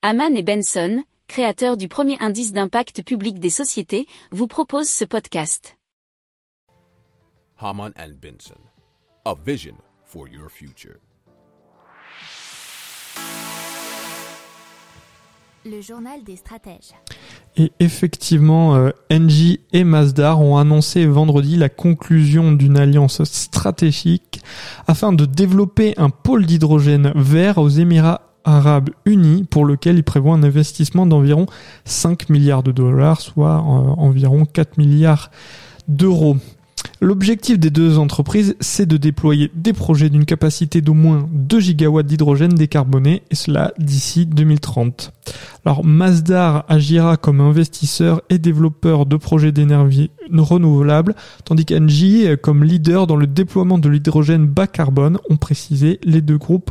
Haman et Benson, créateurs du premier indice d'impact public des sociétés, vous proposent ce podcast. Haman and Benson, a vision for your future. Le journal des stratèges. Et effectivement, euh, Engie et Masdar ont annoncé vendredi la conclusion d'une alliance stratégique afin de développer un pôle d'hydrogène vert aux Émirats arabes unis pour lequel ils prévoient un investissement d'environ 5 milliards de dollars, soit euh, environ 4 milliards d'euros. L'objectif des deux entreprises, c'est de déployer des projets d'une capacité d'au moins 2 gigawatts d'hydrogène décarboné, et cela d'ici 2030. Alors Masdar agira comme investisseur et développeur de projets d'énergie renouvelable, tandis qu'Engie comme leader dans le déploiement de l'hydrogène bas carbone, ont précisé les deux groupes